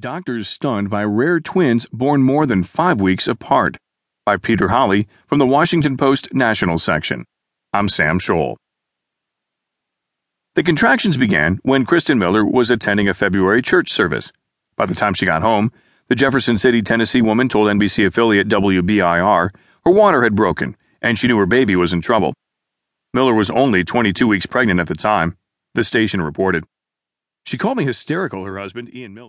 Doctors stunned by rare twins born more than five weeks apart. By Peter Holley from the Washington Post National section. I'm Sam Scholl. The contractions began when Kristen Miller was attending a February church service. By the time she got home, the Jefferson City, Tennessee woman told NBC affiliate WBIR her water had broken and she knew her baby was in trouble. Miller was only 22 weeks pregnant at the time, the station reported. She called me hysterical, her husband, Ian Miller.